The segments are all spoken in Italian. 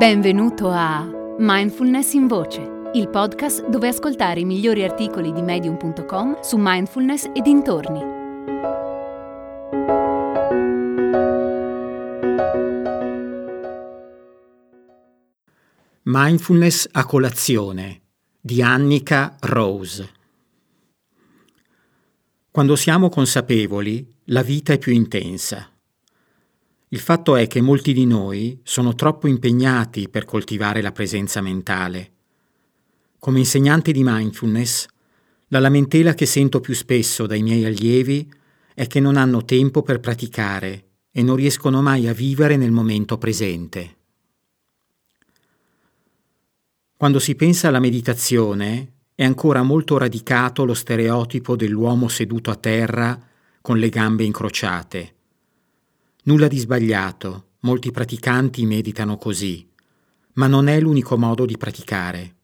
Benvenuto a Mindfulness in Voce, il podcast dove ascoltare i migliori articoli di medium.com su mindfulness e dintorni. Mindfulness a colazione di Annika Rose. Quando siamo consapevoli, la vita è più intensa. Il fatto è che molti di noi sono troppo impegnati per coltivare la presenza mentale. Come insegnante di mindfulness, la lamentela che sento più spesso dai miei allievi è che non hanno tempo per praticare e non riescono mai a vivere nel momento presente. Quando si pensa alla meditazione, è ancora molto radicato lo stereotipo dell'uomo seduto a terra con le gambe incrociate Nulla di sbagliato, molti praticanti meditano così, ma non è l'unico modo di praticare.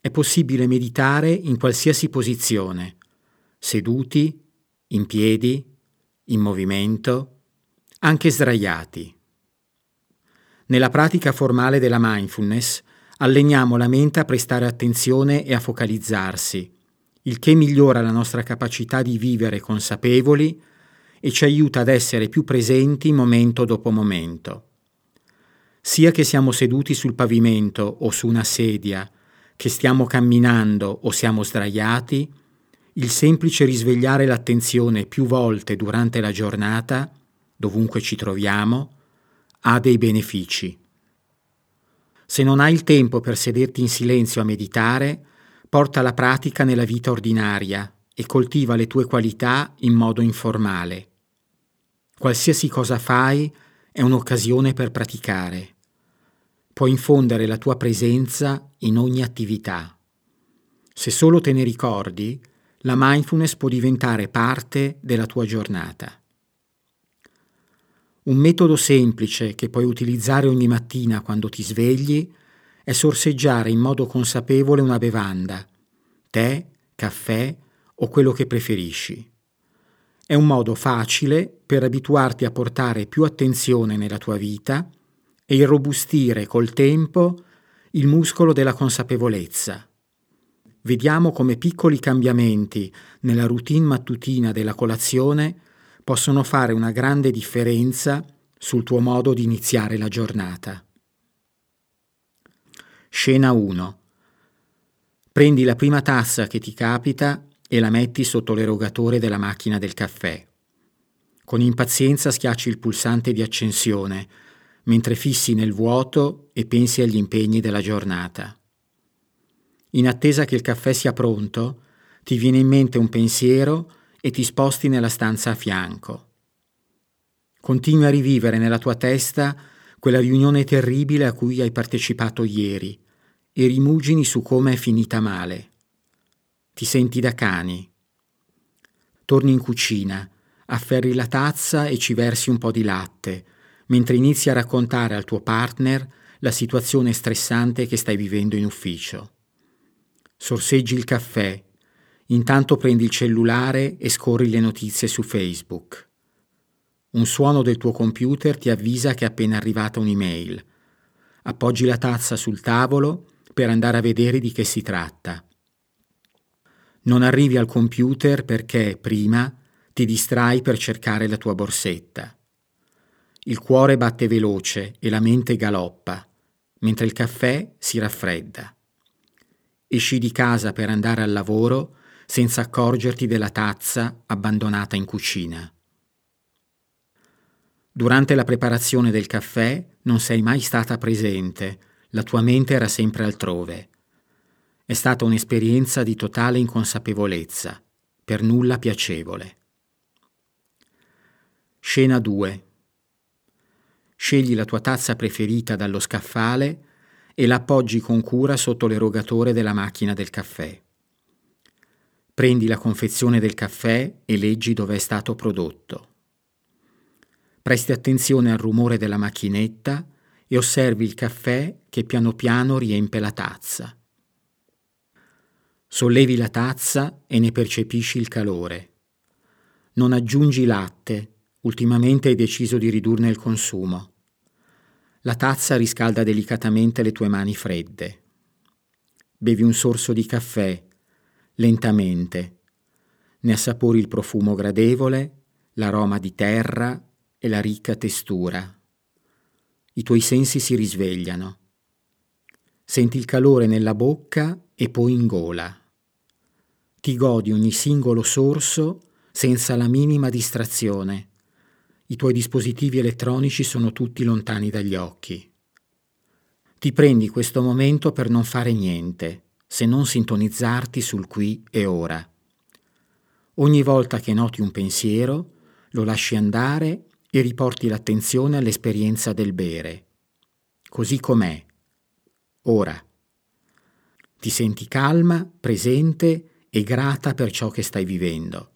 È possibile meditare in qualsiasi posizione, seduti, in piedi, in movimento, anche sdraiati. Nella pratica formale della mindfulness alleniamo la mente a prestare attenzione e a focalizzarsi, il che migliora la nostra capacità di vivere consapevoli e ci aiuta ad essere più presenti momento dopo momento. Sia che siamo seduti sul pavimento o su una sedia, che stiamo camminando o siamo sdraiati, il semplice risvegliare l'attenzione più volte durante la giornata, dovunque ci troviamo, ha dei benefici. Se non hai il tempo per sederti in silenzio a meditare, porta la pratica nella vita ordinaria e coltiva le tue qualità in modo informale. Qualsiasi cosa fai è un'occasione per praticare. Puoi infondere la tua presenza in ogni attività. Se solo te ne ricordi, la mindfulness può diventare parte della tua giornata. Un metodo semplice che puoi utilizzare ogni mattina quando ti svegli è sorseggiare in modo consapevole una bevanda, tè, caffè o quello che preferisci. È un modo facile per abituarti a portare più attenzione nella tua vita e irrobustire col tempo il muscolo della consapevolezza. Vediamo come piccoli cambiamenti nella routine mattutina della colazione possono fare una grande differenza sul tuo modo di iniziare la giornata. Scena 1. Prendi la prima tazza che ti capita e la metti sotto l'erogatore della macchina del caffè. Con impazienza schiacci il pulsante di accensione, mentre fissi nel vuoto e pensi agli impegni della giornata. In attesa che il caffè sia pronto, ti viene in mente un pensiero e ti sposti nella stanza a fianco. Continui a rivivere nella tua testa quella riunione terribile a cui hai partecipato ieri e rimugini su come è finita male. Ti senti da cani. Torni in cucina, afferri la tazza e ci versi un po' di latte, mentre inizi a raccontare al tuo partner la situazione stressante che stai vivendo in ufficio. Sorseggi il caffè, intanto prendi il cellulare e scorri le notizie su Facebook. Un suono del tuo computer ti avvisa che è appena arrivata un'email. Appoggi la tazza sul tavolo per andare a vedere di che si tratta. Non arrivi al computer perché prima ti distrai per cercare la tua borsetta. Il cuore batte veloce e la mente galoppa, mentre il caffè si raffredda. Esci di casa per andare al lavoro senza accorgerti della tazza abbandonata in cucina. Durante la preparazione del caffè non sei mai stata presente, la tua mente era sempre altrove è stata un'esperienza di totale inconsapevolezza, per nulla piacevole. Scena 2. Scegli la tua tazza preferita dallo scaffale e la appoggi con cura sotto l'erogatore della macchina del caffè. Prendi la confezione del caffè e leggi dove è stato prodotto. Presti attenzione al rumore della macchinetta e osservi il caffè che piano piano riempie la tazza. Sollevi la tazza e ne percepisci il calore. Non aggiungi latte, ultimamente hai deciso di ridurne il consumo. La tazza riscalda delicatamente le tue mani fredde. Bevi un sorso di caffè, lentamente. Ne assapori il profumo gradevole, l'aroma di terra e la ricca testura. I tuoi sensi si risvegliano. Senti il calore nella bocca e poi in gola. Ti godi ogni singolo sorso senza la minima distrazione. I tuoi dispositivi elettronici sono tutti lontani dagli occhi. Ti prendi questo momento per non fare niente, se non sintonizzarti sul qui e ora. Ogni volta che noti un pensiero, lo lasci andare e riporti l'attenzione all'esperienza del bere, così com'è, ora. Ti senti calma, presente e grata per ciò che stai vivendo.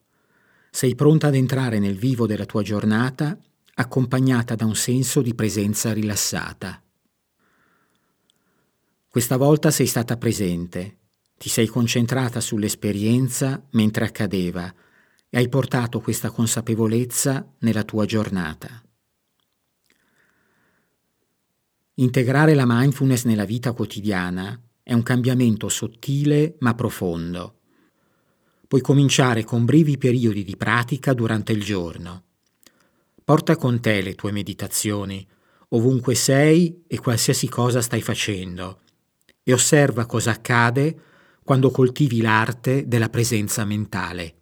Sei pronta ad entrare nel vivo della tua giornata accompagnata da un senso di presenza rilassata. Questa volta sei stata presente, ti sei concentrata sull'esperienza mentre accadeva e hai portato questa consapevolezza nella tua giornata. Integrare la mindfulness nella vita quotidiana è un cambiamento sottile ma profondo. Puoi cominciare con brevi periodi di pratica durante il giorno. Porta con te le tue meditazioni, ovunque sei e qualsiasi cosa stai facendo, e osserva cosa accade quando coltivi l'arte della presenza mentale.